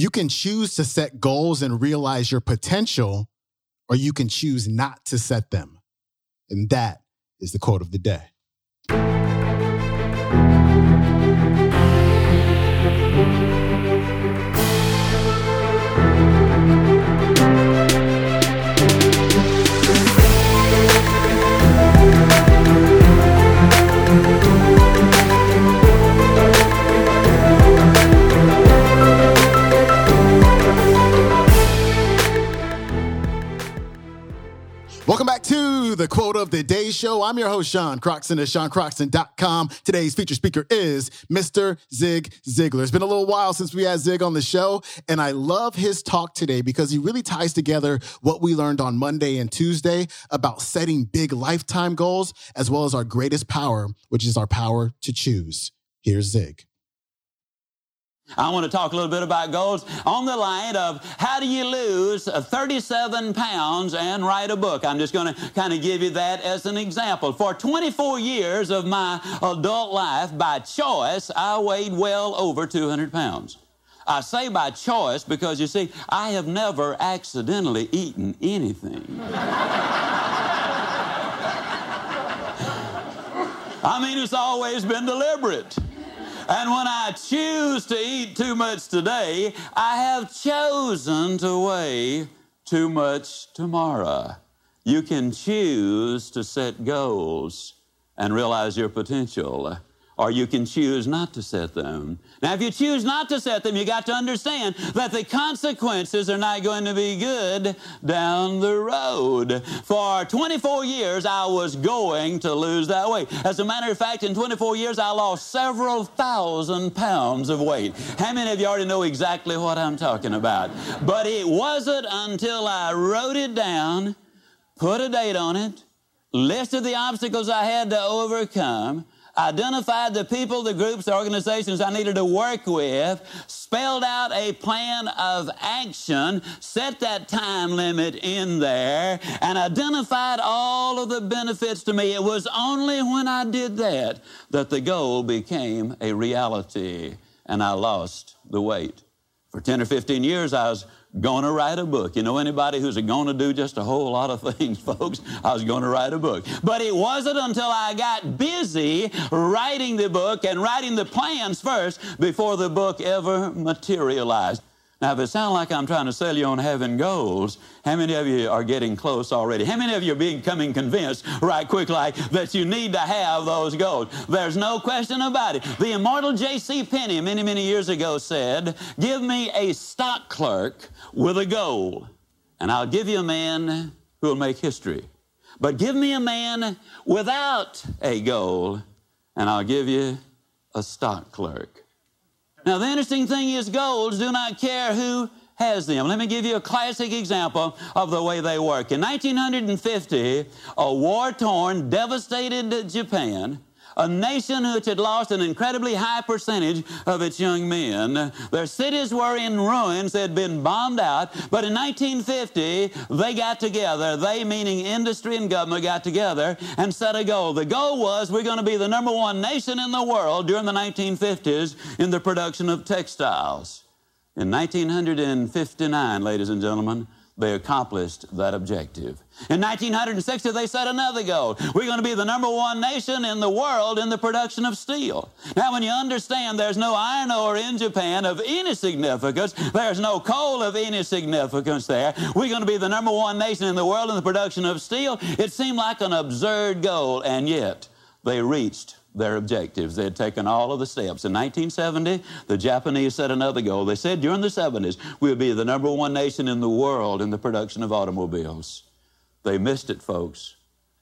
You can choose to set goals and realize your potential, or you can choose not to set them. And that is the quote of the day. Day Show. I'm your host, Sean Croxton of SeanCroxton.com. Today's featured speaker is Mr. Zig Ziglar. It's been a little while since we had Zig on the show, and I love his talk today because he really ties together what we learned on Monday and Tuesday about setting big lifetime goals, as well as our greatest power, which is our power to choose. Here's Zig. I want to talk a little bit about goals on the line of how do you lose 37 pounds and write a book. I'm just going to kind of give you that as an example. For 24 years of my adult life, by choice, I weighed well over 200 pounds. I say by choice because you see, I have never accidentally eaten anything. I mean, it's always been deliberate. And when I choose to eat too much today, I have chosen to weigh too much tomorrow. You can choose to set goals and realize your potential or you can choose not to set them. Now, if you choose not to set them, you got to understand that the consequences are not going to be good down the road. For 24 years, I was going to lose that weight. As a matter of fact, in 24 years, I lost several thousand pounds of weight. How many of you already know exactly what I'm talking about? But it wasn't until I wrote it down, put a date on it, listed the obstacles I had to overcome, identified the people, the groups, the organizations I needed to work with, spelled out a plan of action, set that time limit in there, and identified all of the benefits to me. It was only when I did that that the goal became a reality and I lost the weight. For 10 or 15 years, I was going to write a book. You know anybody who's going to do just a whole lot of things, folks? I was going to write a book. But it wasn't until I got busy writing the book and writing the plans first before the book ever materialized. Now, if it sounds like I'm trying to sell you on having goals, how many of you are getting close already? How many of you are becoming convinced right quick like that you need to have those goals? There's no question about it. The immortal J.C. Penney many, many years ago said, Give me a stock clerk with a goal, and I'll give you a man who will make history. But give me a man without a goal, and I'll give you a stock clerk. Now, the interesting thing is, golds do not care who has them. Let me give you a classic example of the way they work. In 1950, a war torn, devastated Japan a nation which had lost an incredibly high percentage of its young men. Their cities were in ruins, they had been bombed out, but in 1950, they got together, they meaning industry and government got together and set a goal. The goal was we're going to be the number one nation in the world during the 1950s in the production of textiles. In 1959, ladies and gentlemen, they accomplished that objective. In 1960, they set another goal. We're going to be the number one nation in the world in the production of steel. Now, when you understand there's no iron ore in Japan of any significance, there's no coal of any significance there, we're going to be the number one nation in the world in the production of steel, it seemed like an absurd goal, and yet they reached their objectives. They had taken all of the steps. In 1970, the Japanese set another goal. They said during the 70s, we would be the number one nation in the world in the production of automobiles. They missed it, folks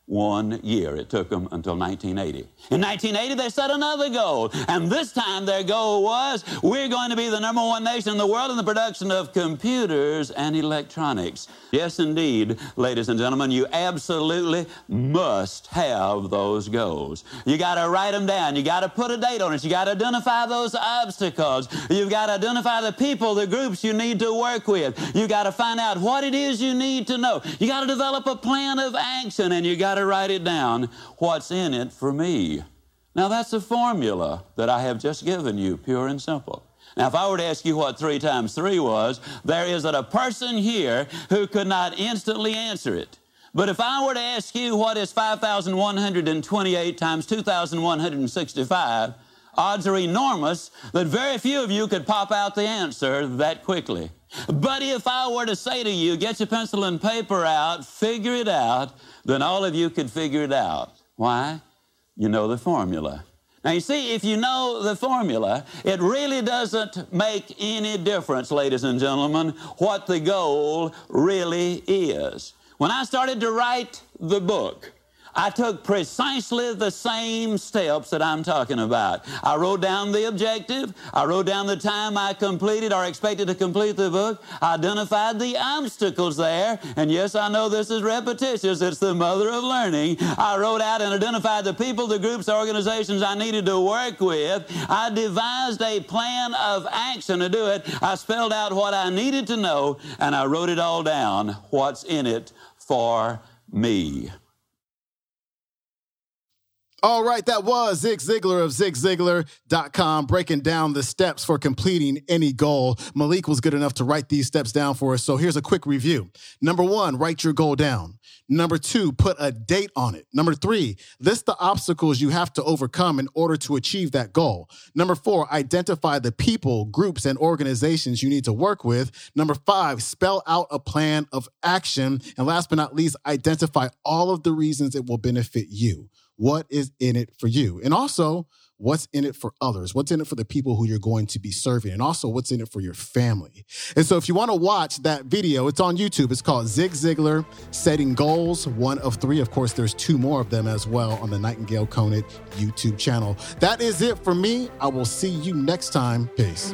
one year. It took them until 1980. In 1980, they set another goal, and this time their goal was we're going to be the number one nation in the world in the production of computers and electronics. Yes, indeed, ladies and gentlemen, you absolutely must have those goals. You got to write them down. You got to put a date on it. You got to identify those obstacles. You've got to identify the people, the groups you need to work with. You got to find out what it is you need to know. You got to develop a plan of action, and you got to write it down what's in it for me. Now, that's a formula that I have just given you, pure and simple. Now, if I were to ask you what three times three was, there isn't a person here who could not instantly answer it. But if I were to ask you what is 5,128 times 2,165, odds are enormous that very few of you could pop out the answer that quickly. But if I were to say to you, get your pencil and paper out, figure it out, then all of you could figure it out. Why? You know the formula. Now, you see, if you know the formula, it really doesn't make any difference, ladies and gentlemen, what the goal really is. When I started to write the book, I took precisely the same steps that I'm talking about. I wrote down the objective. I wrote down the time I completed or expected to complete the book. I identified the obstacles there. And yes, I know this is repetitious. It's the mother of learning. I wrote out and identified the people, the groups, the organizations I needed to work with. I devised a plan of action to do it. I spelled out what I needed to know and I wrote it all down. What's in it for me? All right, that was Zig Ziglar of ZigZiglar.com breaking down the steps for completing any goal. Malik was good enough to write these steps down for us. So here's a quick review. Number one, write your goal down. Number two, put a date on it. Number three, list the obstacles you have to overcome in order to achieve that goal. Number four, identify the people, groups, and organizations you need to work with. Number five, spell out a plan of action. And last but not least, identify all of the reasons it will benefit you what is in it for you? And also, what's in it for others? What's in it for the people who you're going to be serving? And also, what's in it for your family? And so, if you want to watch that video, it's on YouTube. It's called Zig Ziglar Setting Goals, one of three. Of course, there's two more of them as well on the Nightingale Conant YouTube channel. That is it for me. I will see you next time. Peace.